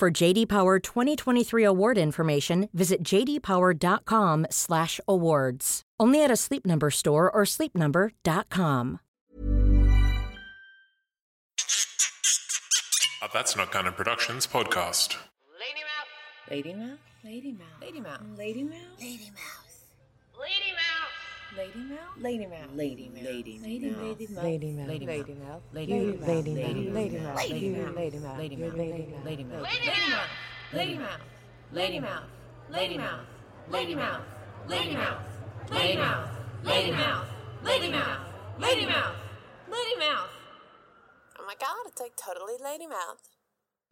For JD Power 2023 award information, visit jdpower.com/awards. Only at a Sleep Number store or sleepnumber.com. A uh, That's Not Canon Productions podcast. Lady Mouse. Lady Mouse? Lady Mouse. Lady Mouse. Lady Mouse. Lady Mouse. Lady Mouse. Lady Mouse. Lady Mouse. Lady Mouse. Lady Mouth Lady Mouse. Lady Mouse. Lady Mouse. Lady Mouth Lady Mouse. Mouse. Lady Mouth Lady Mouse. Mouse. Lady Mouth Lady Mouse. Mouse. Lady Mouse. Lady Lady Mouse. Mouse. Lady Mouse. Lady Mouse. Lady Mouse. Lady Mouse. Lady Mouse. Lady Mouse. Lady Mouse. Lady Mouse. Lady Mouse. Lady Mouse. Lady Mouse. Lady Mouse. Lady Mouse. Lady Mouse. Oh my god, it's like totally Lady Mouth.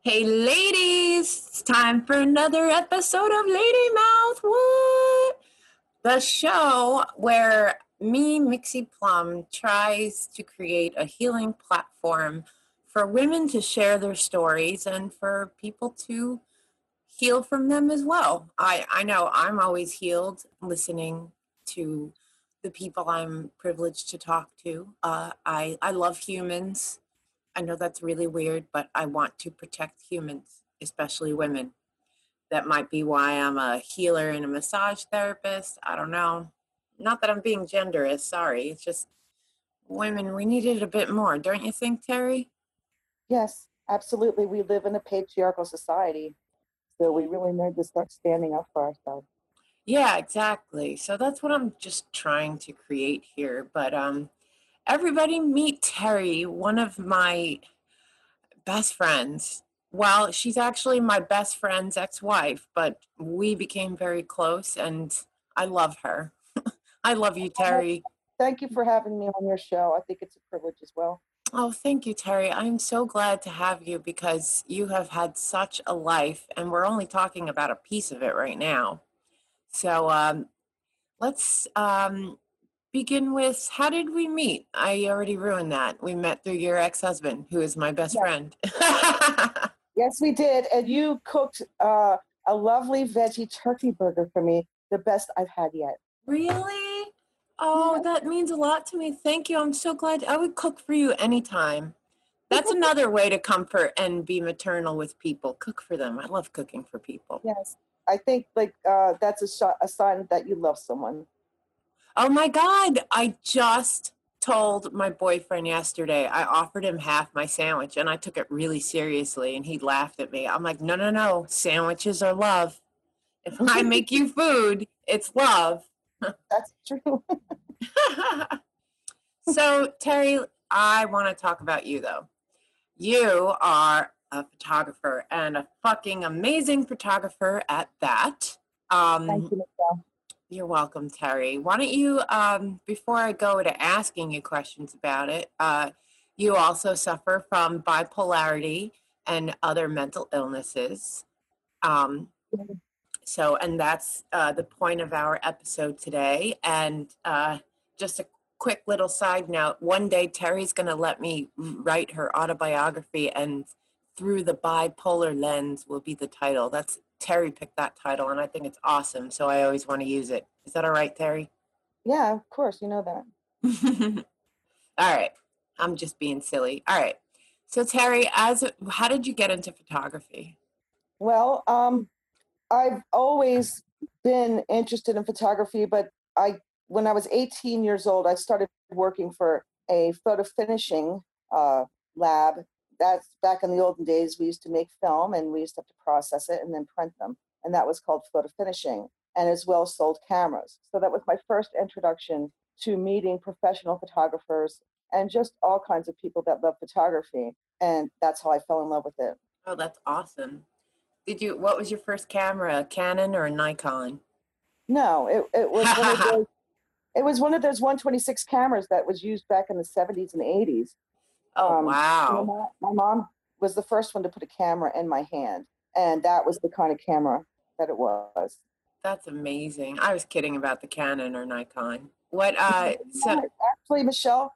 Hey ladies, it's time for another episode of Lady Mouth. What? The show where me, Mixie Plum, tries to create a healing platform for women to share their stories and for people to heal from them as well. I, I know I'm always healed listening to the people I'm privileged to talk to. Uh, I, I love humans. I know that's really weird, but I want to protect humans, especially women. That might be why I'm a healer and a massage therapist. I don't know. Not that I'm being genderist, sorry. It's just women, we need it a bit more, don't you think, Terry? Yes, absolutely. We live in a patriarchal society. So we really need to start standing up for ourselves. Yeah, exactly. So that's what I'm just trying to create here. But um everybody meet Terry, one of my best friends. Well, she's actually my best friend's ex-wife, but we became very close and I love her. I love you, Terry. Thank you for having me on your show. I think it's a privilege as well. Oh, thank you, Terry. I'm so glad to have you because you have had such a life, and we're only talking about a piece of it right now. So um, let's um, begin with how did we meet? I already ruined that. We met through your ex husband, who is my best friend. Yes, we did. And you cooked uh, a lovely veggie turkey burger for me, the best I've had yet. really? Oh, that means a lot to me. Thank you. I'm so glad. I would cook for you anytime. That's another way to comfort and be maternal with people. Cook for them. I love cooking for people. Yes. I think like uh, that's a, sh- a sign that you love someone. Oh my God. I just told my boyfriend yesterday, I offered him half my sandwich and I took it really seriously and he laughed at me. I'm like, no, no, no. Sandwiches are love. If I make you food, it's love. That's true. so, Terry, I want to talk about you though. You are a photographer and a fucking amazing photographer at that. Um, Thank you, Michelle. You're welcome, Terry. Why don't you, um, before I go to asking you questions about it, uh, you also suffer from bipolarity and other mental illnesses. Um, so, and that's uh, the point of our episode today. And uh, just a quick little side note one day, Terry's going to let me write her autobiography, and Through the Bipolar Lens will be the title. That's Terry picked that title, and I think it's awesome. So I always want to use it. Is that all right, Terry? Yeah, of course. You know that. all right. I'm just being silly. All right. So Terry, as a, how did you get into photography? Well, um, I've always been interested in photography, but I, when I was 18 years old, I started working for a photo finishing uh, lab. That's back in the olden days. We used to make film and we used to have to process it and then print them, and that was called photo finishing, and as well sold cameras. So that was my first introduction to meeting professional photographers and just all kinds of people that love photography, and that's how I fell in love with it. Oh, that's awesome. Did you? What was your first camera? A Canon or a Nikon? No, it, it was one of those. It was one of those 126 cameras that was used back in the 70s and 80s. Oh Um, My wow! mom, my mom was the first one to put a camera in my hand, and that was the kind of camera that it was. That's amazing. I was kidding about the Canon or Nikon. What uh so Actually, Michelle,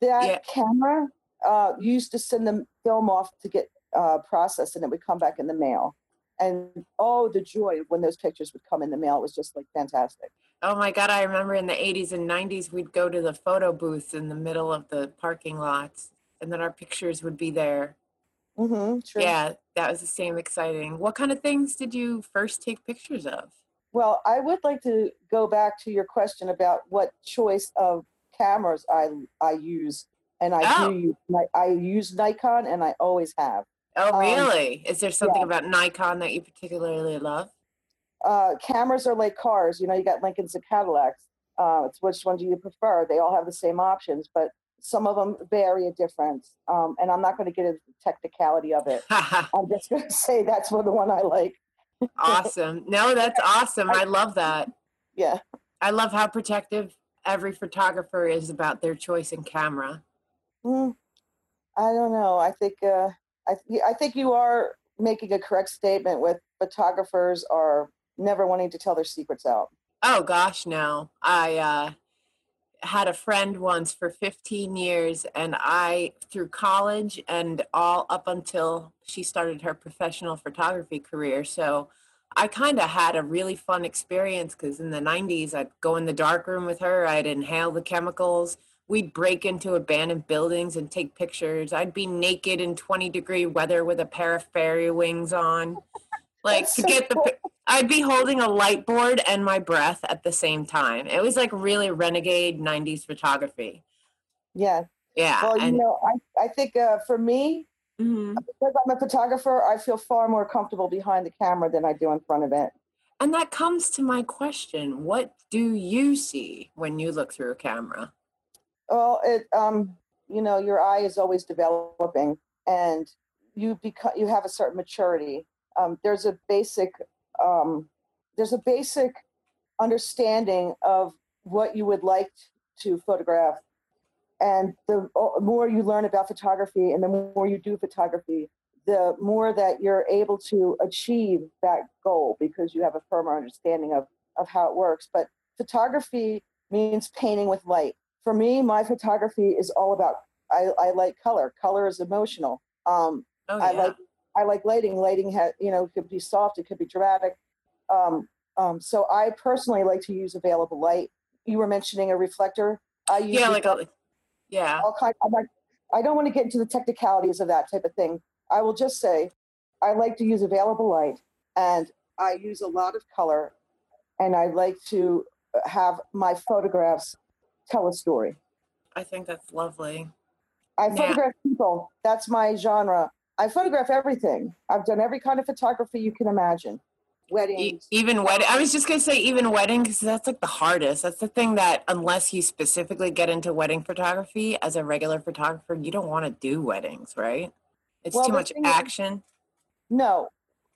that Yeah. camera uh, used to send the film off to get uh, processed, and it would come back in the mail. And oh, the joy when those pictures would come in the mail was just like fantastic. oh my god, I remember in the 80s and 90s we'd go to the photo booths in the middle of the parking lots and then our pictures would be there. Mm-hmm, true. Yeah, that was the same exciting. What kind of things did you first take pictures of? Well, I would like to go back to your question about what choice of cameras I I use, and I Oh. do use I use Nikon, and I always have. Oh, Um, really? Is there something yeah. about Nikon that you particularly love? Uh, cameras are like cars. You know, you got Lincolns and Cadillacs. Uh, it's which one do you prefer? They all have the same options, but some of them vary a difference. Um, and I'm not going to get into the technicality of it. I'm just going to say that's one the one I like. awesome. No, that's awesome. I love that. Yeah. I love how protective every photographer is about their choice in camera. Mm, I don't know. I think uh, I th- I think you are making a correct statement. With photographers are never wanting to tell their secrets out. Oh gosh, no. I uh, had a friend once for 15 years, and I, through college and all up until she started her professional photography career. So I kind of had a really fun experience because in the 90s, I'd go in the dark room with her, I'd inhale the chemicals. We'd break into abandoned buildings and take pictures. I'd be naked in 20 degree weather with a pair of fairy wings on. Like That's to so get the cool. I'd be holding a light board and my breath at the same time. It was like really renegade 90s photography. Yeah. Yeah. Well, you know, I I think uh, for me, Mhm. because I'm a photographer, I feel far more comfortable behind the camera than I do in front of it. and that comes to my question. What do you see when you look through a camera? Well, it um, you know, your eye is always developing, and you become you have a certain maturity. Um, there's a basic um, there's a basic understanding of what you would like to photograph, and the more you learn about photography, and the more you do photography, the more that you're able to achieve that goal because you have a firmer understanding of of how it works. But photography means painting with light for me, my photography is all about. I, I like color. Color is emotional. Um, Oh, I yeah. like I like lighting. Lighting has you know it could be soft, it could be dramatic. Um, um, so I personally like to use available light. You were mentioning a reflector. I use yeah, like a, yeah. all kind. I'm like, I don't want to get into the technicalities of that type of thing. I will just say, I like to use available light, and I use a lot of color, and I like to have my photographs tell a story. I think that's lovely. I Yeah. photograph people. That's my genre. I photograph everything. I've done every kind of photography you can imagine. Weddings. even wedding. I was just gonna say even wedding because that's like the hardest. That's the thing that unless you specifically get into wedding photography as a regular photographer, you don't want to do weddings, right? It's Well, too much thing is- action. No.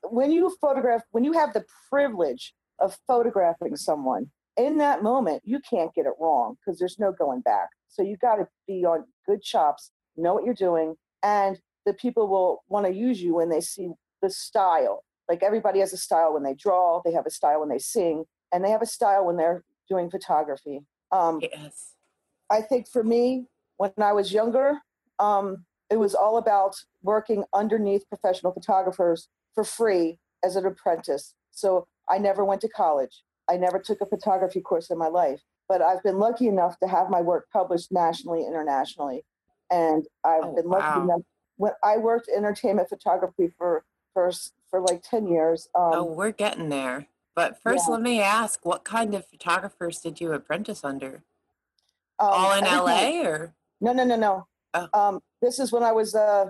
When you photograph, when you have the privilege of photographing someone, in that moment, you can't get it wrong because there's no going back. So you got to be on good chops, know what you're doing, and the people will want to use you when they see the style. Like everybody has a style when they draw, they have a style when they sing, and they have a style when they're doing photography. Um, Yes. I think for me, when I was younger, um, it was all about working underneath professional photographers for free as an apprentice. So I never went to college. I never took a photography course in my life. But I've been lucky enough to have my work published nationally, internationally. And I've Oh, been lucky wow. enough. When I worked entertainment photography for for for like ten years. Um, oh, we're getting there. But first, yeah. let me ask: What kind of photographers did you apprentice under? um, All in. LA, or No, no, no, no. Oh. Um, this is when I was uh,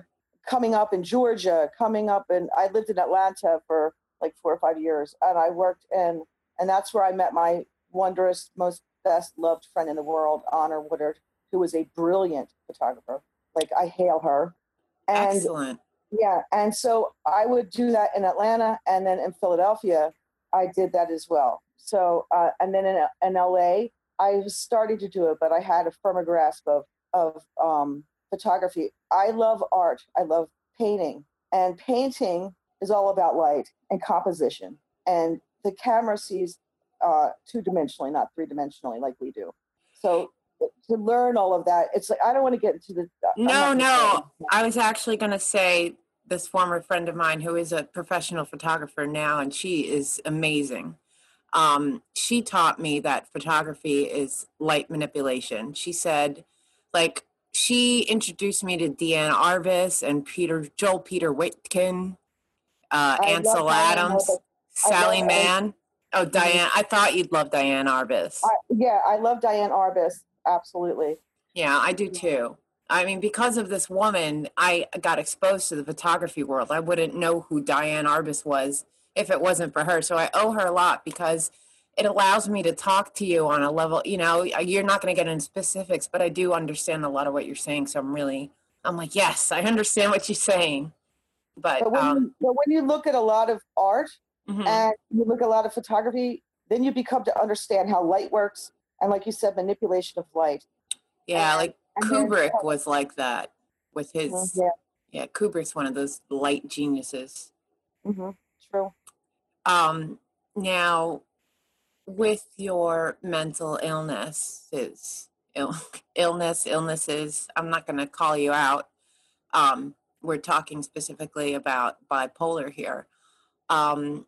coming up in Georgia, coming up, and I lived in Atlanta for like four or five years, and I worked in, and that's where I met my wondrous, most best loved friend in the world, Honor Woodard, who was a brilliant photographer. Like I hail her, and excellent? yeah, and so I would do that in Atlanta, and then in Philadelphia, I did that as well. So, uh, and then in, in LA, I was starting to do it, but I had a firmer grasp of of um, photography. I love art. I love painting, and painting is all about light and composition, and the camera sees uh, two dimensionally, not three dimensionally like we do. So to learn all of that, it's like I don't want to get into the. I'm No, no. I was actually going to say this former friend of mine who is a professional photographer now, and she is amazing. Um, she taught me that photography is light manipulation. She said, like, she introduced me to Diane Arbus and Peter Joel Peter Witkin, uh, Ansel Adams, Arbus. I love- Sally Mann. Oh, Diane! I thought you'd love Diane Arbus. I, yeah, I love Diane Arbus. Absolutely. Yeah, I do too. I mean, because of this woman, I got exposed to the photography world. I wouldn't know who Diane Arbus was if it wasn't for her. So I owe her a lot because it allows me to talk to you on a level, you know, you're not going to get into specifics, but I do understand a lot of what you're saying. So I'm really, I'm like, yes, I understand what you're saying. But, But when, um, you, but when you look at a lot of art mhm. and you look at a lot of photography, then you become to understand how light works and, like you said, manipulation of light. yeah, and- like and then- Kubrick was like that with his, Mhm, Yeah, yeah, Kubrick's one of those light geniuses. hmm true. um now with your mental illnesses Ill, illness illnesses i'm not going to call you out um we're talking specifically about bipolar here um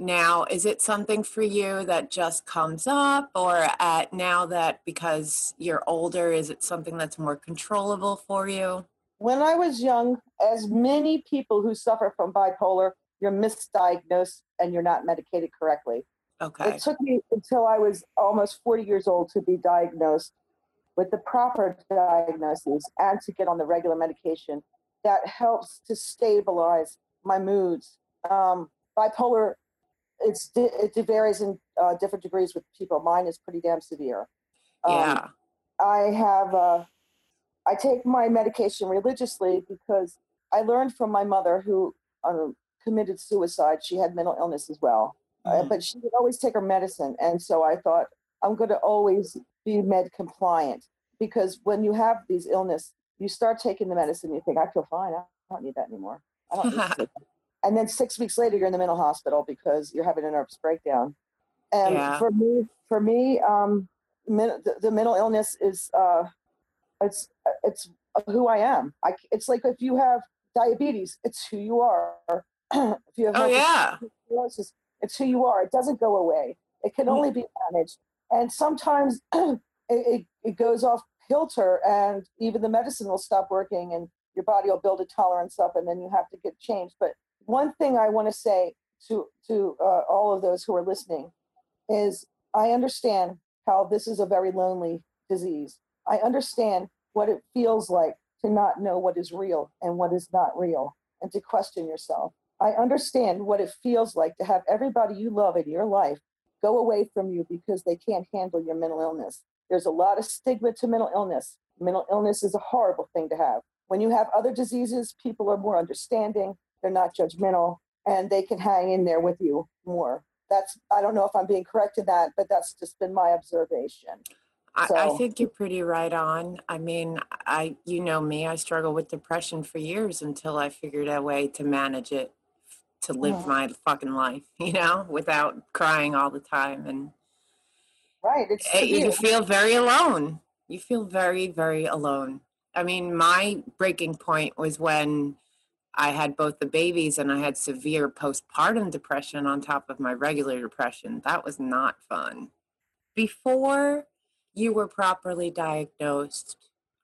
now is it something for you that just comes up or at now that because you're older is it something that's more controllable for you When I was young, as many people who suffer from bipolar, you're misdiagnosed and you're not medicated correctly. okay It took me until I was almost 40 years old to be diagnosed with the proper diagnosis and to get on the regular medication that helps to stabilize my moods. Um, bipolar, it's it varies in uh, different degrees with people. Mine is pretty damn severe. Um, yeah I have uh, I take my medication religiously because I learned from my mother who uh, committed suicide. She had mental illness as well, uh, Mhm. but she would always take her medicine, and so I thought I'm going to always be med compliant because when you have these illness, you start taking the medicine, you think I feel fine, I don't need that anymore. I don't need to take that." And then six weeks later, you're in the mental hospital because you're having a nervous breakdown. And Yeah. for me, for me, um, men- the, the mental illness is uh, it's it's who I am. I, it's like if you have diabetes, it's who you are. if you have oh yeah it's who you are. It doesn't go away. It can Mhm. only be managed. And sometimes it, it, it goes off kilter and even the medicine will stop working and your body will build a tolerance up and then you have to get changed. But one thing I want to say to, to uh, all of those who are listening is I understand how this is a very lonely disease. I understand what it feels like to not know what is real and what is not real and to question yourself. I understand what it feels like to have everybody you love in your life go away from you because they can't handle your mental illness. There's a lot of stigma to mental illness. Mental illness is a horrible thing to have. When you have other diseases, people are more understanding, they're not judgmental, and they can hang in there with you more. That's I don't know if I'm being correct in that, but that's just been my observation. I, I think you're pretty right on. I mean, I you know me, I struggled with depression for years until I figured out a way to manage it to live Mhm. my fucking life, you know, without crying all the time and Right. It's eh, you feel very alone. You feel very very alone. I mean, my breaking point was when I had both the babies and I had severe postpartum depression on top of my regular depression. That was not fun. Before you were properly diagnosed,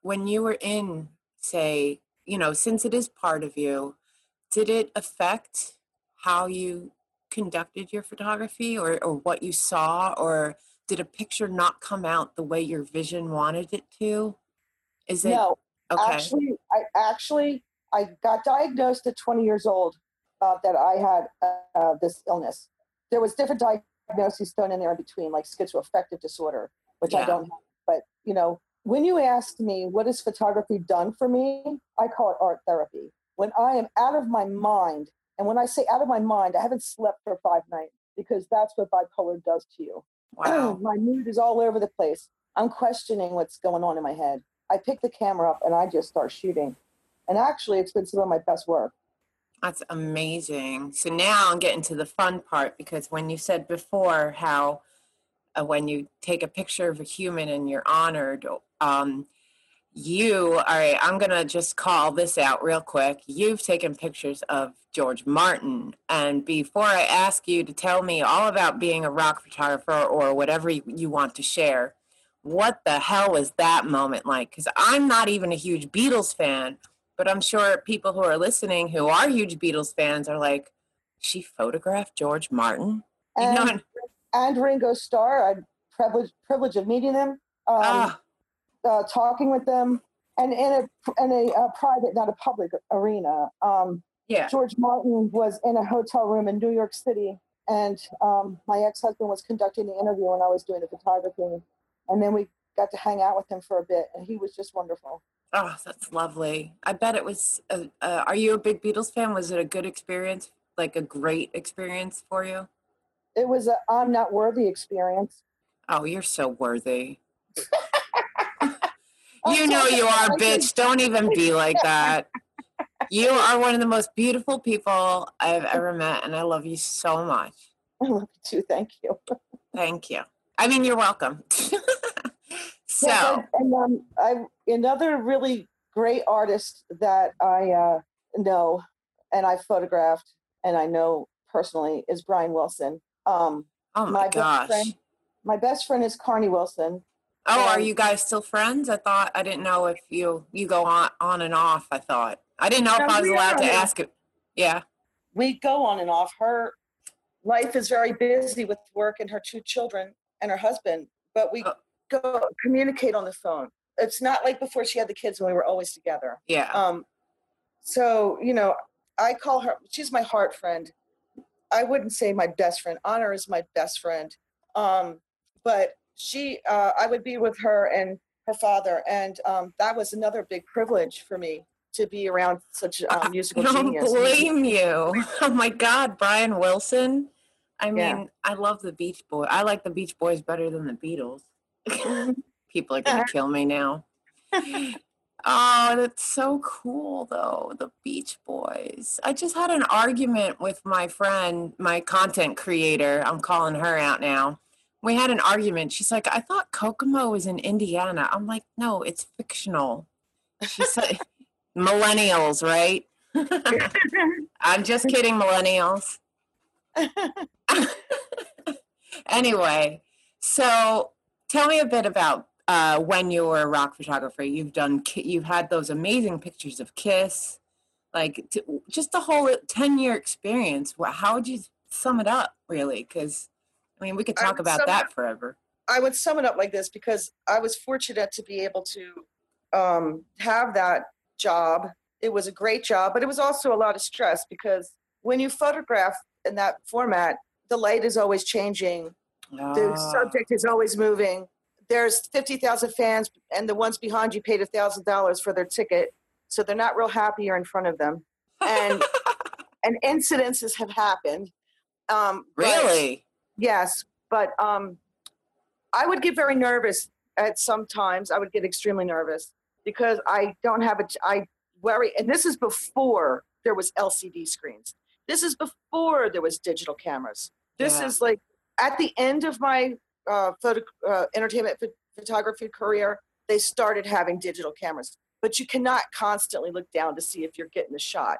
when you were in, say, you know, since it is part of you, did it affect how you conducted your photography or, or what you saw? Or did a picture not come out the way your vision wanted it to? Is it No, okay? Actually, I actually I got diagnosed at 20 years old uh, that I had uh, this illness. There was different diagnoses thrown in there in between, like schizoaffective disorder, which I don't have. But you know, when you ask me what has photography done for me, I call it art therapy. When I am out of my mind, and when I say out of my mind, I haven't slept for five nights because that's what bipolar does to you. wow. my mood is all over the place. I'm questioning what's going on in my head. I pick the camera up and I just start shooting. And actually, it's been some of my best work. That's amazing. So now I'm getting to the fun part because when you said before how uh, when you take a picture of a human and you're honored, um, you, all right, I'm going to just call this out real quick. You've taken pictures of George Martin. And before I ask you to tell me all about being a rock photographer or whatever you, you want to share, what the hell was that moment like? Because I'm not even a huge Beatles fan, but I'm sure people who are listening who are huge Beatles fans are like, she photographed George Martin? You know, And, and- and Ringo Starr, I had privilege privilege of meeting them, um, ah, uh, talking with them, and in a in a, uh private, not a public arena. Um, yeah. George Martin was in a hotel room in New York City, and um, my ex husband was conducting the interview when I was doing the photography, and then we got to hang out with him for a bit, and he was just wonderful. Oh, that's lovely. I bet it was. Uh, uh, are you a big Beatles fan? Was it a good experience? Like a great experience for you? It was a I'm not worthy experience. Oh, you're so worthy. You know you are, bitch. Don't even be like that. You are one of the most beautiful people I've ever met, and I love you so much. I love you too. Thank you. Thank you. I mean, you're welcome. so, Yeah, and um, I another really great artist that I uh, know and I photographed and I know personally is Brian Wilson. Um, oh my my best gosh. friend- my best friend is Carnie Wilson. Oh, are you guys still friends? I thought I didn't know if you you go on on and off. I thought I didn't know if I was allowed to ask it. Yeah. We go on and off. Her life is very busy with work and her two children and her husband, but we Oh. Go communicate on the phone. It's not like before she had the kids when we were always together. Yeah. Um, so you know, I call her. She's my heart friend. I wouldn't say my best friend. Honor is my best friend. Um, but she, uh, I would be with her and her father, and um, that was another big privilege for me to be around such a I um, musical don't genius. blame you. Oh my God, Brian Wilson. I mean, Yeah. I love the Beach Boys. I like the Beach Boys better than the Beatles. People are gonna uh-huh. kill me now. Oh, that's so cool though. The Beach Boys. I just had an argument with my friend, my content creator. I'm calling her out now. We had an argument. She's like, I thought Kokomo was in Indiana. I'm like, no, it's fictional. She said, millennials, right? I'm just kidding, millennials. anyway, so tell me a bit about uh, when you were a rock photographer. You've done, you've had those amazing pictures of Kiss, like t- just the whole ten year experience. How would you sum it up, really? Because I mean, we could talk about that up- forever. I would sum it up like this because I was fortunate to be able to um, have that job. It was a great job, but it was also a lot of stress because when you photograph in that format, the light is always changing, the Ah, subject is always moving. There's 50,000 fans, and the ones behind you paid $1,000 for their ticket. So they're not real happy you're in front of them. And, and incidences have happened. Um, but- really? Yes, but um, I would get very nervous at some times. I would get extremely nervous because I don't have a. I worry, and this is before there was LCD screens. This is before there was digital cameras. This Yeah. is like at the end of my uh, photo uh, entertainment ph- photography career. They started having digital cameras, but you cannot constantly look down to see if you're getting the shot.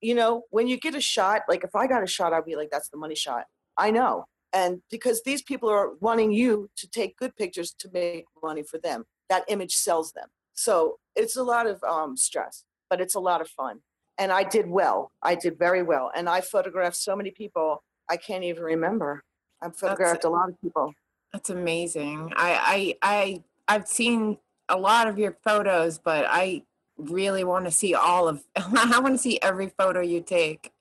You know, when you get a shot, like if I got a shot, I'd be like, "That's the money shot." I know. And because these people are wanting you to take good pictures to make money for them, that image sells them. So it's a lot of um, stress, but it's a lot of fun. And I did well. I did very well. And I photographed so many people, I can't even remember. I've photographed a lot of people. That's amazing. I, I, I, I've seen a lot of your photos, but I really want to see all of. I want to see every photo you take.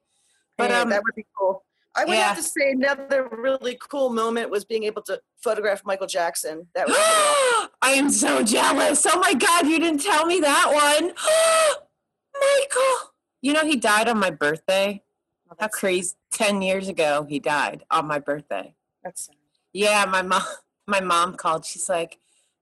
But Yeah, um, that would be cool. I would yeah. have to say another really cool moment was being able to photograph Michael Jackson. That was I am so jealous. Oh my God, you didn't tell me that one. Michael. You know, he died on my birthday. How crazy. 10 years ago, he died on my birthday. That's Yeah, my mom, my mom called. She's like,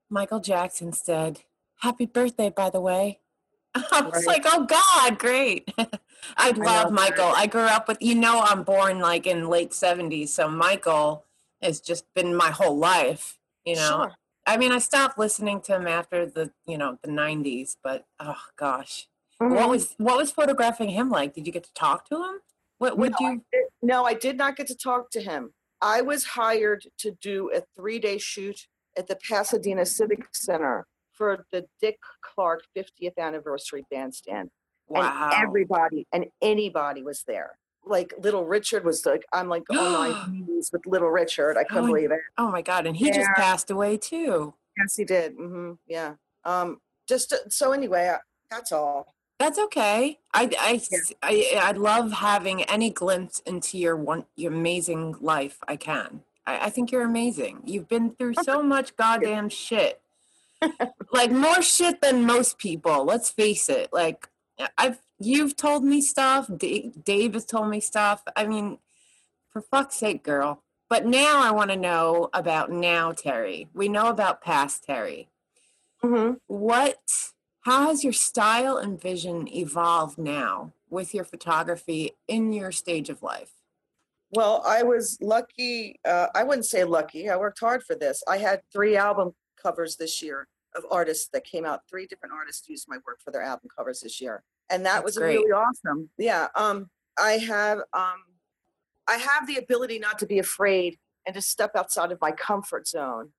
Michael Jackson's dead. Happy birthday, by the way. I was Right. like, oh God, great. I love Michael. right. I grew up with, you know, I'm born like in late 70s. So Michael has just been my whole life, you know. Sure. I mean, I stopped listening to him after the, you know, the 90s, but oh gosh. Mhm. What was what was photographing him like? Did you get to talk to him? What would No, I you did- no, I did not get to talk to him. I was hired to do a three day shoot at the Pasadena Civic Center for the Dick Clark 50th anniversary bandstand. Wow. And everybody and anybody was there. Like Little Richard was like, I'm like on my knees with Little Richard. I couldn't Oh, believe it. oh my God. And he just passed away too. Yes, he did. hmm Yeah. Um. Just to- so anyway, I, that's all. That's okay. I, I, Yeah. I, I love having any glimpse into your one your amazing life I can. I, I think you're amazing. You've been through so much goddamn shit. like more shit than most people. Let's face it. Like I've you've told me stuff. Da- Dave has told me stuff. I mean, for fuck's sake, girl. But now I want to know about now, Terry. We know about past Terry hmm what how has your style and vision evolved now with your photography in your stage of life Well, I was lucky. Uh, I wouldn't say lucky. I worked hard for this. I had three album covers this year of artists that came out. Three different artists used my work for their album covers this year, and that That's was great. really awesome. Yeah. Um, I have um, I have the ability not to be afraid and to step outside of my comfort zone,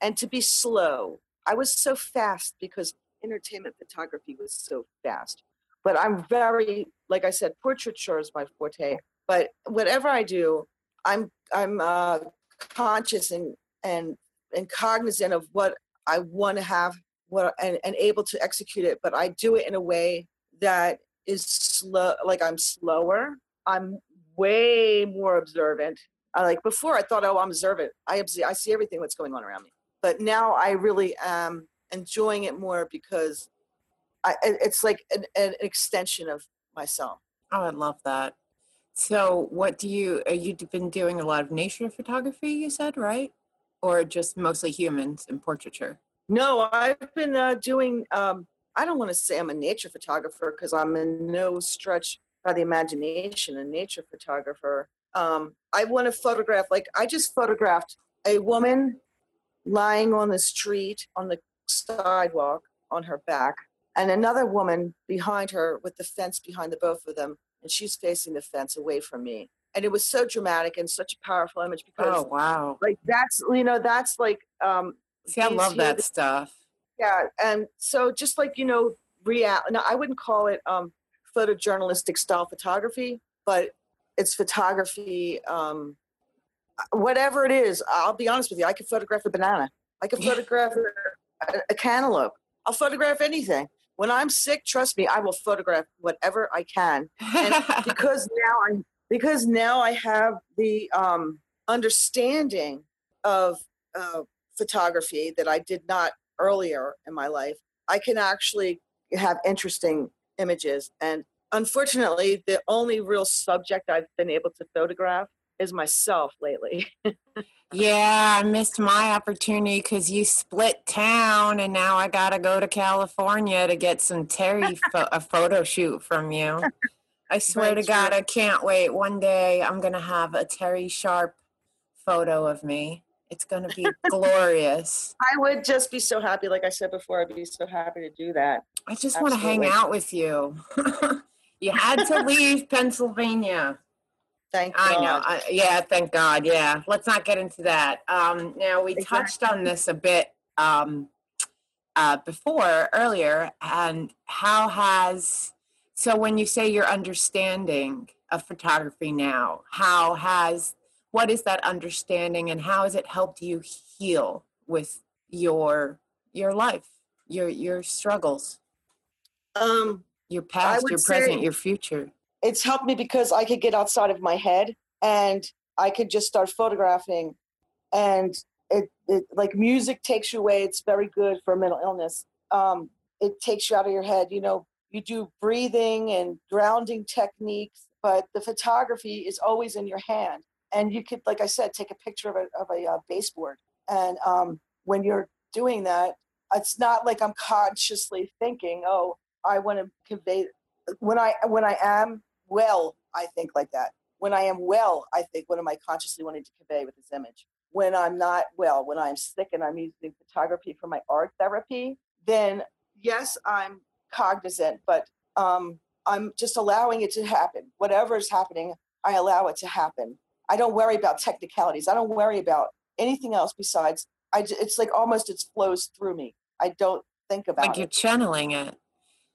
and to be slow. I was so fast because entertainment photography was so fast. But I'm very, like I said, portraiture is my forte but whatever I do, I'm I'm uh, conscious and and and cognizant of what I want to have, what and, and able to execute it. But I do it in a way that is slow. Like I'm slower. I'm way more observant. I like before I thought, oh, I'm observant. I obs- I see everything that's going on around me. But now I really am enjoying it more because I it's like an, an extension of myself. oh i love that so what do you uh, you've been doing a lot of nature photography you said right or just mostly humans and portraiture No, I've been uh, doing. Um, I don't want to say I'm a nature photographer because I'm in no stretch by the imagination a nature photographer. Um, I want to photograph. Like I just photographed a woman lying on the street on the sidewalk on her back, and another woman behind her with the fence behind the both of them, and she's facing the fence away from me. And it was so dramatic and such a powerful image because, oh wow like, that's you know, that's like. Um, see i love here- that stuff yeah and so just like you know real now i wouldn't call it um photojournalistic style photography but it's photography um whatever it is i'll be honest with you i could photograph a banana i could photograph a, a cantaloupe i'll photograph anything when i'm sick trust me i will photograph whatever i can and because now I'm because now I have the um, understanding of uh, photography that I did not earlier in my life. I can actually have interesting images, and unfortunately, the only real subject I've been able to photograph is myself lately. Yeah, I missed my opportunity because you split town, and now I gotta go to California to get some Terry pho- a photo shoot from you. I swear to God. I can't wait. One day I'm gonna have a Terry Sharp photo of me. It's gonna be glorious. I would just be so happy, like I said before, I'd be so happy to do that. I just want to hang out with you. you had to leave Pennsylvania. Thank I know. I, yeah, thank God. Yeah, let's not get into that. Um, now we touched on this a bit um, uh, before earlier, and how has so when you say your understanding of photography now, how has what is that understanding, and how has it helped you heal with your your life, your your struggles, Um, your past, your present, say- your future? It's helped me because I could get outside of my head and I could just start photographing. And it, it like music takes you away. It's very good for mental illness. Um, it takes you out of your head. You know, you do breathing and grounding techniques, but the photography is always in your hand. And you could, like I said, take a picture of a, of a uh, baseboard. And um, when you're doing that, it's not like I'm consciously thinking, oh, I want to convey when I when I am well, I think like that. When I am well, I think what am I consciously wanting to convey with this image? When I'm not well, when I'm sick and I'm using photography for my art therapy, then yes, I'm cognizant, but um, I'm just allowing it to happen. Whatever is happening, I allow it to happen. I don't worry about technicalities. I don't worry about anything else besides I. It's like almost it flows through me. I don't think about Like you're channeling it.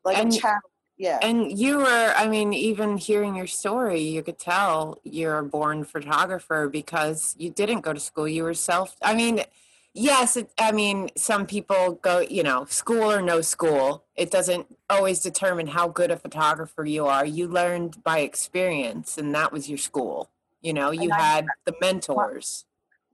Like and- a channel. Yeah. And you were, I mean, even hearing your story, you could tell you're a born photographer because you didn't go to school. You were self, I mean, yes, it, I mean, some people go, you know, school or no school. It doesn't always determine how good a photographer you are. You learned by experience, and that was your school. You know, you I- had the mentors.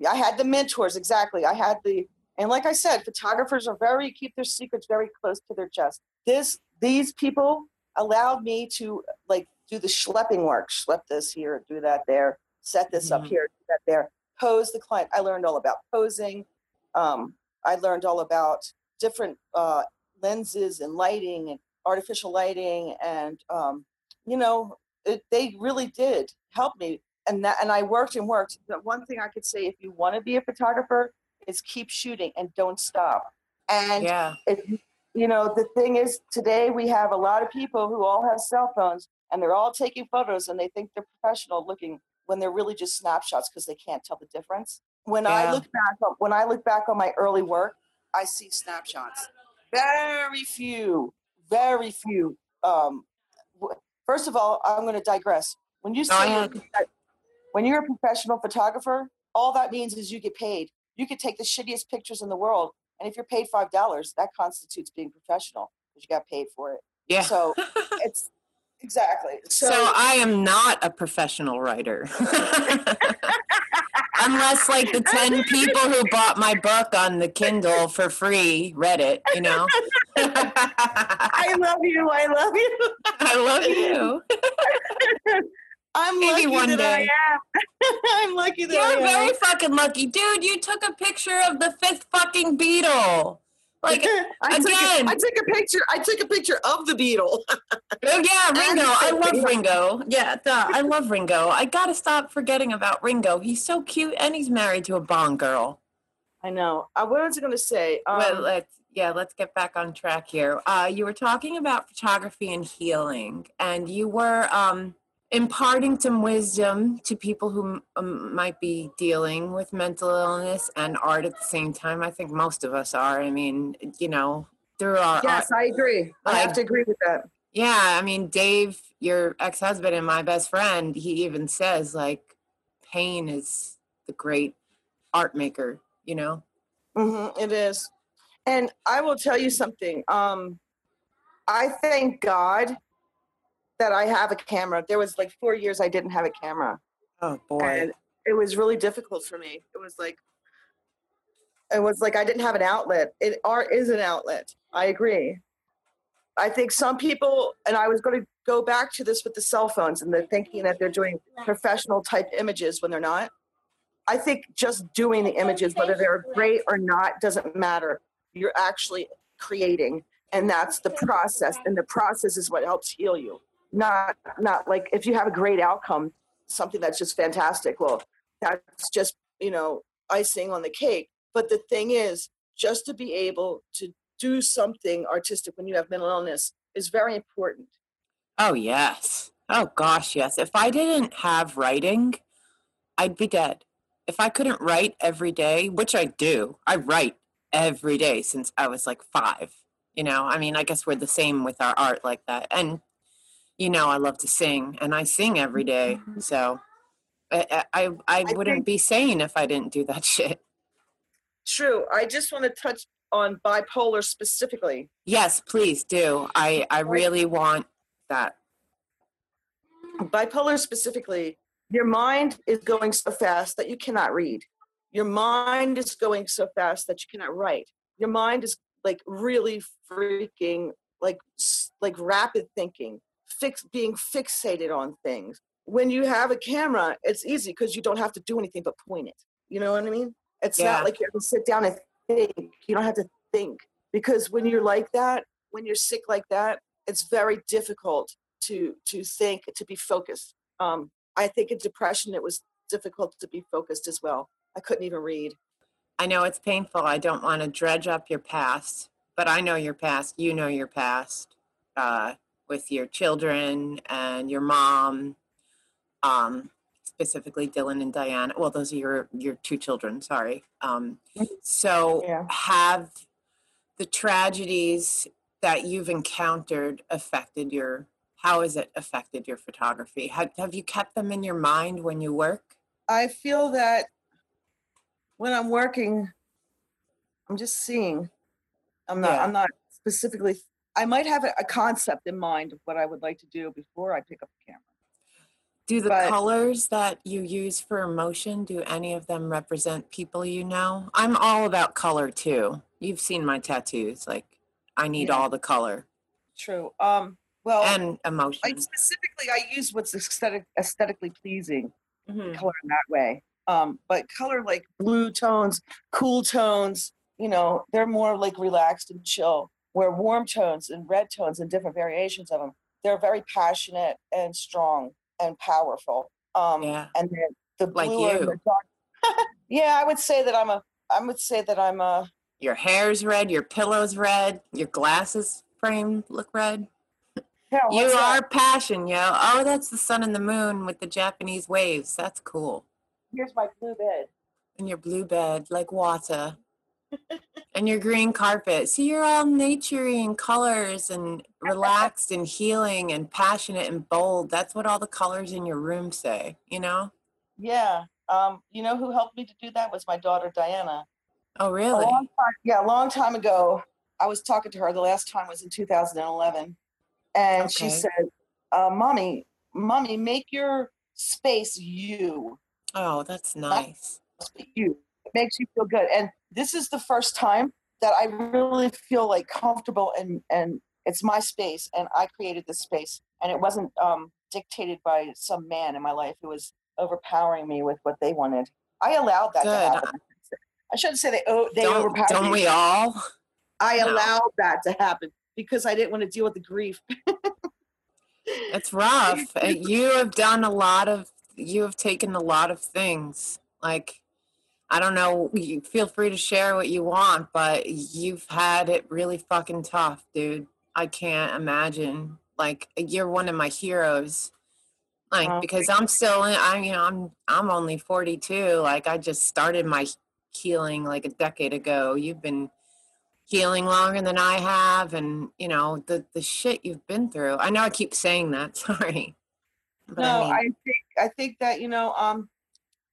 I had the mentors exactly. I had the and like I said, photographers are very keep their secrets very close to their chest. This these people allowed me to like do the schlepping work, schlep this here, do that there, set this up Mhm. here, do that there, pose the client. I learned all about posing. Um, I learned all about different uh, lenses and lighting and artificial lighting, and um, you know, it, they really did help me and that and I worked and worked. The one thing I could say if you want to be a photographer is keep shooting and don't stop. And Yeah. if you- you know the thing is today we have a lot of people who all have cell phones and they're all taking photos and they think they're professional looking when they're really just snapshots because they can't tell the difference. When I look back on, when I look back on my early work, I see snapshots. Very few, very few. Um, first of all, I'm going to digress. When you say you're a when you're a professional photographer, all that means is you get paid. You could take the shittiest pictures in the world, and if you're paid five dollars, that constitutes being professional because you got paid for it. Yeah. So it's exactly. So, So, I am not a professional writer. Unless like the 10 people who bought my book on the Kindle for free read it, you know. I love you. I love you. I love you. I'm Maybe lucky one that I day. am. I'm lucky that You're I am. very fucking lucky. Dude, you took a picture of the fifth fucking Beatle. Like, I took, again. a, I took a picture. I took a picture of the Beatle. oh yeah, Ringo. I love Ringo. Yeah, duh, I love Ringo. I gotta stop forgetting about Ringo. He's so cute and he's married to a Bond girl. I know. Uh, what was I going to say? Um, well, let's yeah, let's get back on track here. Uh, you were talking about photography and healing, and you were um, imparting some wisdom to people who um, might be dealing with mental illness and art at the same time. I think most of us are. I mean, you know, through our yes, art, I agree. I I- have to agree with that. yeah. I mean, Dave, your ex-husband and my best friend, he even says like, pain is the great art maker. You know. Mm-hmm, it is. And I will tell you something. Um, I thank God that I have a camera. There was like four years I didn't have a camera. Oh boy. and it was really difficult for me. It was like it was like i didn't have an outlet. It art is an outlet. I agree. I think some people and i was going to go back to this with the cell phones and they're thinking that they're doing professional type images when they're not. I think just doing the images whether they're great or not doesn't matter. You're actually creating and that's the process and the process is what helps heal you not not like if you have a great outcome something that's just fantastic well that's just you know icing on the cake but the thing is just to be able to do something artistic when you have mental illness is very important Oh, yes. Oh, gosh, yes. If I didn't have writing, I'd be dead. If I couldn't write every day, which I do, I write every day since I was like five. You know, I mean, I guess we're the same with our art like that. And, you know, I love to sing and I sing every day. Mm-hmm. So I, I, I I wouldn't think- be sane if I didn't do that shit. true i just want to touch on bipolar specifically Yes, please do. I, I really want that. bipolar specifically your mind is going so fast that you cannot read your mind is going so fast that you cannot write your mind is like really freaking like like rapid thinking fix being fixated on things when you have a camera it's easy because you don't have to do anything but point it you know what i mean it's Yeah. not like you have to sit down and think you don't have to think because when you're like that when you're sick like that it's very difficult to to think to be focused. Um, I think in depression it was difficult to be focused as well. I couldn't even read. I know it's painful. I don't want to dredge up your past, but I know your past. You know your past uh, with your children and your mom, um, specifically Dylan and Diana. Well, those are your your two children. Sorry. Um, so Yeah. have the tragedies that you've encountered affected your? How has it affected your photography? Have, have you kept them in your mind when you work? I feel that when I'm working, I'm just seeing. I'm not. Yeah. I'm not specifically. I might have a, concept in mind of what I would like to do before I pick up the camera. Do the But- colors that you use for emotion, do any of them represent people you know? I'm all about color too. You've seen my tattoos. Like, I need Yeah. all the color True. Um. Well, and emotion. I specifically I use what's aesthetic, aesthetically pleasing. Mhm. color in that way. Um, but color like blue tones, cool tones, you know, they're more like relaxed and chill. Where warm tones and red tones and different variations of them, they're very passionate and strong and powerful. Um, Yeah. and then the Like blue the you. dark. yeah, I would say that I'm a. I would say that I'm a. Your hair's red, your pillow's red, your glasses frame look red. Yeah, you that? are passion, yo. Oh, that's the sun and the moon with the Japanese waves. That's cool. Here's my blue bed. And your blue bed, like water. and your green carpet. See, you're all naturey in colors and relaxed and healing and passionate and bold. That's what all the colors in your room say, you know? Yeah. Um, you know who helped me to do that was my daughter Diana. Oh, A really? long time, yeah, a long time ago, I was talking to her. The last time was in 2011, and she said, uh, "Mommy, mommy, make your space you. Oh, that's nice. You. It makes you feel good." And this is the first time that I really feel like comfortable, and and it's my space, and I created this space, and it wasn't um, dictated by some man in my life who was overpowering me with what they wanted. I allowed that to happen. I shouldn't say they oh, they Don't, overpowered don't me. we all? I No. allowed that to happen because I didn't want to deal with the grief. It's rough. Uh, you have done a lot of, you have taken a lot of things. Like, I don't know, you feel free to share what you want, but you've had it really fucking tough, dude. I can't imagine. Like, you're one of my heroes. Like, Oh, because I'm still in, I, you know, I'm, I'm only 42. Like, I just started my healing like a decade ago. You've been healing longer than I have, and you know the the shit you've been through. I know I keep saying that. Sorry. But no, I I, think I think that you know, um,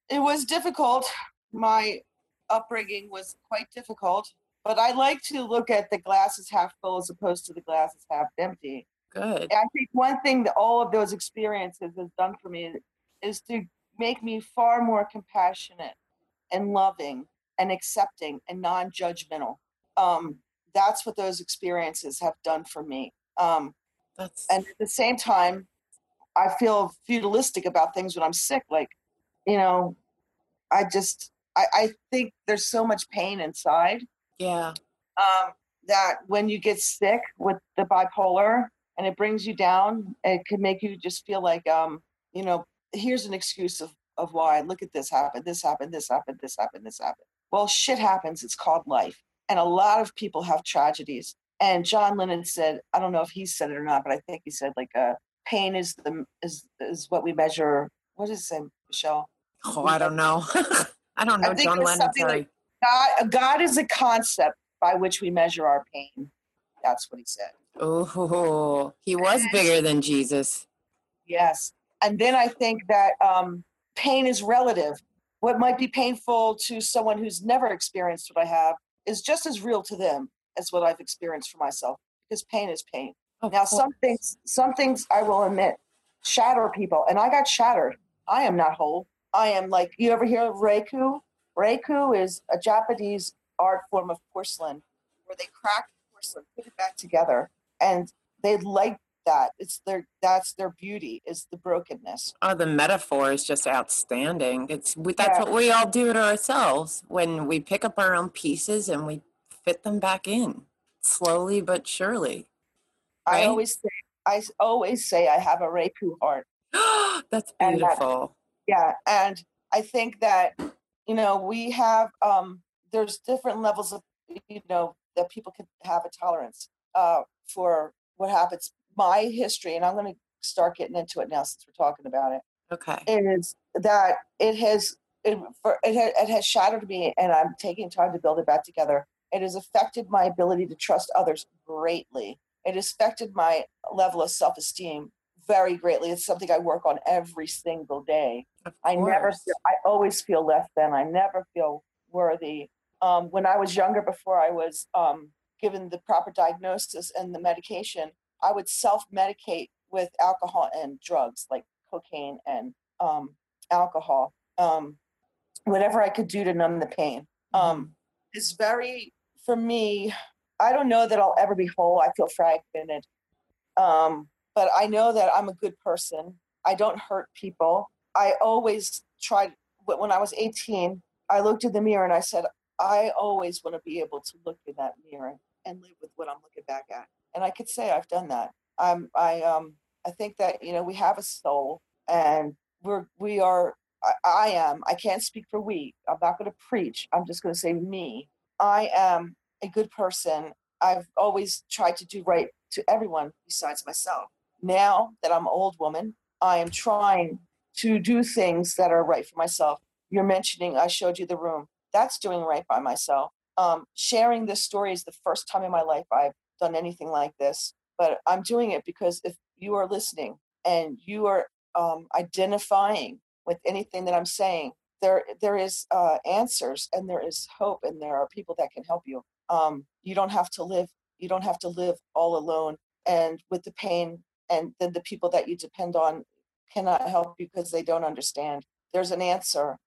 it was difficult. My upbringing was quite difficult, but I like to look at the glass as half full as opposed to the glass as half empty. good. And I think one thing that all of those experiences has done for me is to make me far more compassionate and loving and accepting and non-judgmental. Um, that's what those experiences have done for me. Um, That's and at the same time i feel feudalistic about things when i'm sick like you know i just i, I think there's so much pain inside yeah. um, that when you get sick with the bipolar and it brings you down it can make you just feel like um, you know here's an excuse of, of why look at this happened this happened this happened this happened this happened well shit happens it's called life and a lot of people have tragedies and john lennon said i don't know if he said it or not but i think he said like uh, pain is the is is what we measure What is it michelle Oh, I don't know. I don't I know think John Lennon. like- god god is a concept by which we measure our pain that's what he said Oh, he was bigger than Jesus. Yes. And then I think that um, pain is relative. What might be painful to someone who's never experienced what I have is just as real to them as what I've experienced for myself because pain is pain. Of Now, course. some things, some things I will admit shatter people, and I got shattered. I am not whole. I am like, you ever hear of Reiku? Reiku is a Japanese art form of porcelain where they crack porcelain, put it back together, and they like that. It's their that's their beauty is the brokenness. Oh, the metaphor is just outstanding. It's we, that's Yeah. what we all do to ourselves when we pick up our own pieces and we fit them back in slowly but surely. I always say, I always say I have a Reiku heart. That's And that- beautiful. Yeah, and I think that you know we have um, there's different levels of you know that people can have a tolerance uh, for what happens. My history, and I'm going to start getting into it now since we're talking about it. Okay. is that it has it, for, it, ha, it has shattered me and i'm taking time to build it back together it has affected my ability to trust others greatly it has affected my level of self-esteem very greatly. It's something i work on every single day. I never feel, i always feel less than i never feel worthy. Um, when i was younger before i was um, given the proper diagnosis and the medication i would self-medicate with alcohol and drugs like cocaine and um, alcohol, um, whatever I could do to numb the pain. Um, is very for me. I don't know that I'll ever be whole. I feel fragmented, um, but I know that I'm a good person. I don't hurt people. I always tried. When I was 18, I looked in the mirror and I said, I always want to be able to look in that mirror and live with what I'm looking back at. And I could say I've done that. I'm. I um. I think that you know we have a soul and we're we are I, I am i can't speak for we i'm not going to preach i'm just going to say me i am a good person i've always tried to do right to everyone besides myself now that i'm an old woman i am trying to do things that are right for myself. You're mentioning i showed you the room. That's doing right by myself. Um, sharing this story is the first time in my life i've done anything like this but i'm doing it because if you are listening and you are um, identifying with anything that I'm saying, there there is uh, answers and there is hope and there are people that can help you. Um, you don't have to live you don't have to live all alone and with the pain and then the people that you depend on cannot help you because they don't understand. There's an answer.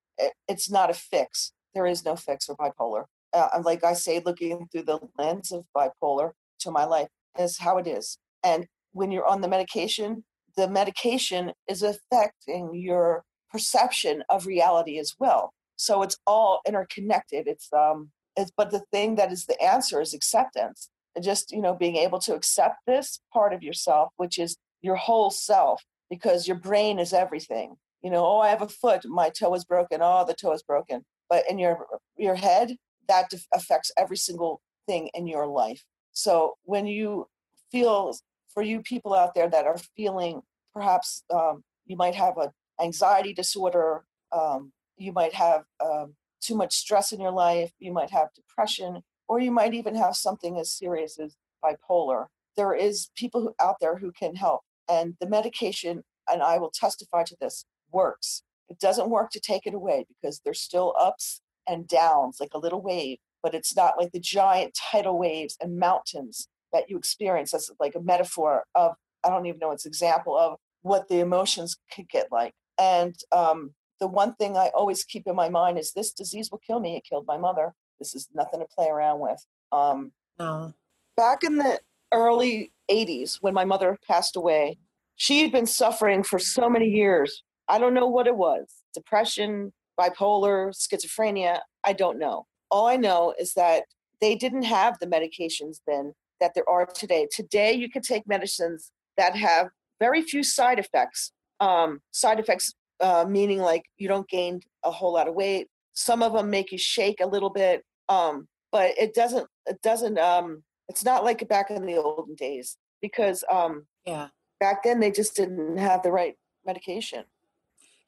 It's not a fix. There is no fix for bipolar. Uh, like I say, looking through the lens of bipolar to my life is how it is. And when you're on the medication, the medication is affecting your perception of reality as well. So it's all interconnected. It's um it's but the thing that is the answer is acceptance. Just, you know, being able to accept this part of yourself, which is your whole self, because your brain is everything. You know, oh, I have a foot, my toe is broken. Oh, the toe is broken. But in your your head, that affects every single thing in your life. So when you feel for you people out there that are feeling perhaps um, you might have an anxiety disorder um, you might have um, too much stress in your life you might have depression or you might even have something as serious as bipolar. There is people who, out there who can help and the medication and i will testify to this works. It doesn't work to take it away because there's still ups and downs like a little wave but it's not like the giant tidal waves and mountains that you experience. As like a metaphor of i don't even know its example of what the emotions could get like. And um, the one thing i always keep in my mind is this disease will kill me it killed my mother this is nothing to play around with. Um, No. back in the early 80s when my mother passed away she had been suffering for so many years. I don't know what it was depression bipolar schizophrenia i don't know. All i know is that they didn't have the medications then that there are today. Today you can take medicines that have very few side effects um, side effects uh, meaning like you don't gain a whole lot of weight some of them make you shake a little bit um, but it doesn't it doesn't um, it's not like back in the olden days because um, Yeah. back then they just didn't have the right medication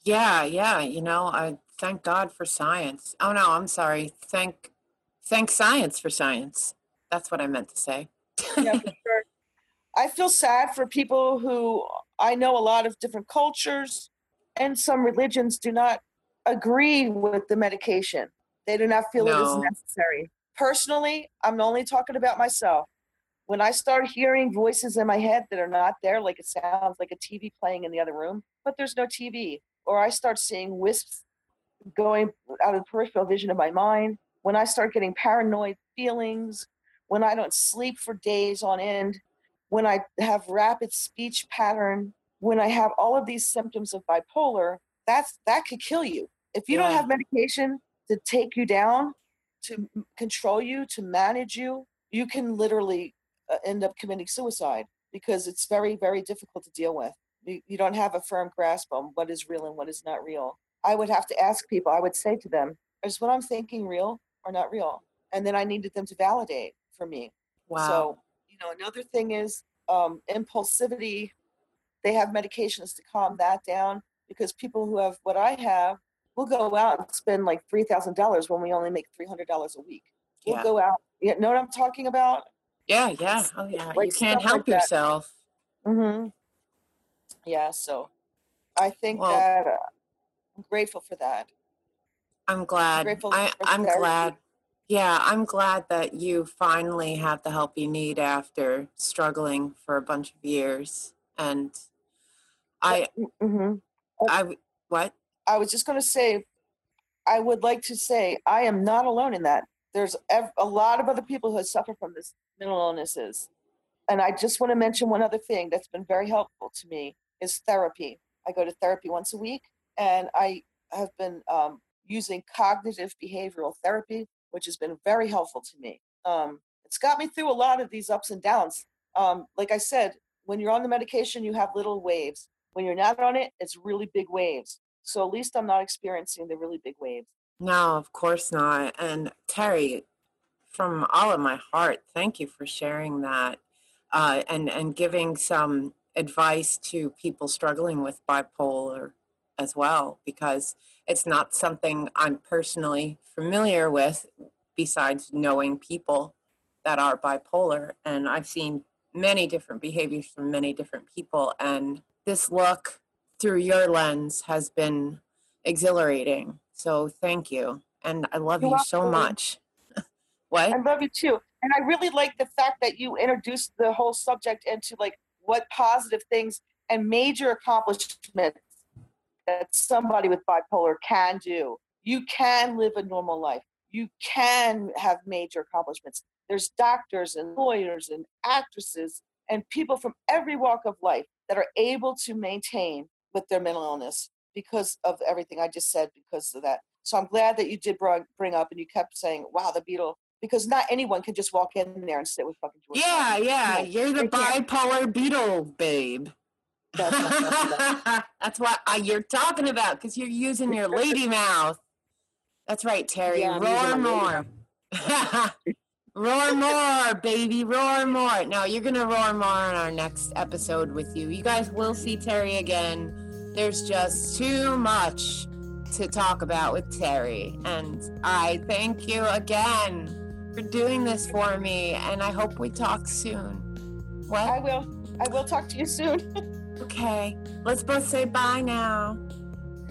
Yeah, yeah. You know, I thank God for science. Oh no, I'm sorry. Thank thank science for science. That's what I meant to say. yeah, for sure. I feel sad for people who I know a lot of different cultures and some religions do not agree with the medication. They do not feel it is necessary. Personally, I'm only talking about myself. When I start hearing voices in my head that are not there, like it sounds like a TV playing in the other room, but there's no TV, or I start seeing wisps going out of the peripheral vision of my mind, when I start getting paranoid feelings, when I don't sleep for days on end, when I have rapid speech pattern, when I have all of these symptoms of bipolar, that's that could kill you. If you don't have medication to take you down, to control you, to manage you, you can literally uh, end up committing suicide because it's very, very difficult to deal with. You, you don't have a firm grasp on what is real and what is not real. I would have to ask people, I would say to them, is what I'm thinking real or not real? And then I needed them to validate for me. Wow. So, you know, another thing is um, impulsivity. They have medications to calm that down because people who have what I have will go out and spend like three thousand dollars when we only make three hundred dollars a week. We'll Yeah. go out. You know what I'm talking about? yeah, yeah. Oh, yeah. like you can't help like yourself. Mm-hmm. Yeah. So, I think Well- that uh, I'm grateful for that. I'm glad. grateful I, I'm glad. Yeah, I'm glad that you finally have the help you need after struggling for a bunch of years. And I, Mm-hmm. I, what? I was just going to say, I would like to say I am not alone in that. There's a lot of other people who have suffered from this mental illnesses. And I just want to mention one other thing that's been very helpful to me is therapy. I go to therapy once a week, and I have been um, using cognitive behavioral therapy, which has been very helpful to me. Um, it's got me through a lot of these ups and downs. Um, like I said, when you're on the medication, you have little waves. When you're not on it, it's really big waves. So at least I'm not experiencing the really big waves. No, of course not. And Terry, from all of my heart, thank you for sharing that uh, and and giving some advice to people struggling with bipolar as well, because it's not something I'm personally familiar with. Besides knowing people that are bipolar, and I've seen many different behaviors from many different people, and this look through your lens has been exhilarating. So thank you. And I love You're you so welcome. much. what? I love you too. And I really like the fact that you introduced the whole subject into like what positive things and major accomplishments that somebody with bipolar can do. You can live a normal life. You can have major accomplishments. There's doctors and lawyers and actresses and people from every walk of life that are able to maintain with their mental illness because of everything I just said, because of that. So I'm glad that you did bring, bring up and you kept saying, wow, the Beatle, because not anyone can just walk in there and sit with fucking George. Yeah, yeah. No, You're the bipolar Beatle babe. That's what I'm talking about. That's what uh, you're talking about because you're using your lady mouth. That's right, Terry. Yeah, roar more. roar more, baby. Roar more. Now you're gonna roar more on our next episode with you. You guys will see Terry again. There's just too much to talk about with Terry, and I thank you again for doing this for me. And I hope we talk soon. What? I will. I will talk to you soon. Okay, let's both say bye now.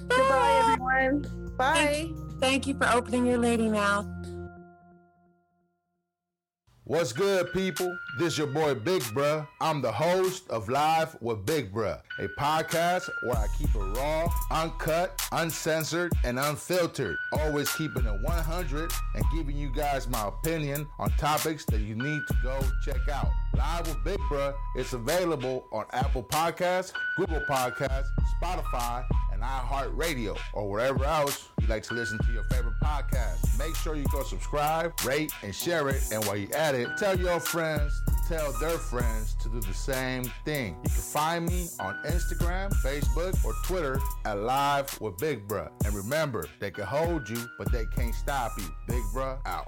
Goodbye, everyone. Bye. Thank, thank you for opening your lady mouth. What's good, people? This your boy Big Bruh. I'm the host of Live with Big Bruh, a podcast where I keep it raw, uncut, uncensored, and unfiltered. Always keeping it 100 and giving you guys my opinion on topics that you need to go check out. Live with Big Bruh is available on Apple Podcasts, Google Podcasts, Spotify, and iHeartRadio, or wherever else you like to listen to your favorite podcast. Make sure you go subscribe, rate, and share it. And while you're at it, tell your friends to tell their friends to do the same thing. You can find me on Instagram, Facebook, or Twitter at Live with Big Bruh. And remember, they can hold you, but they can't stop you. Big Bruh out.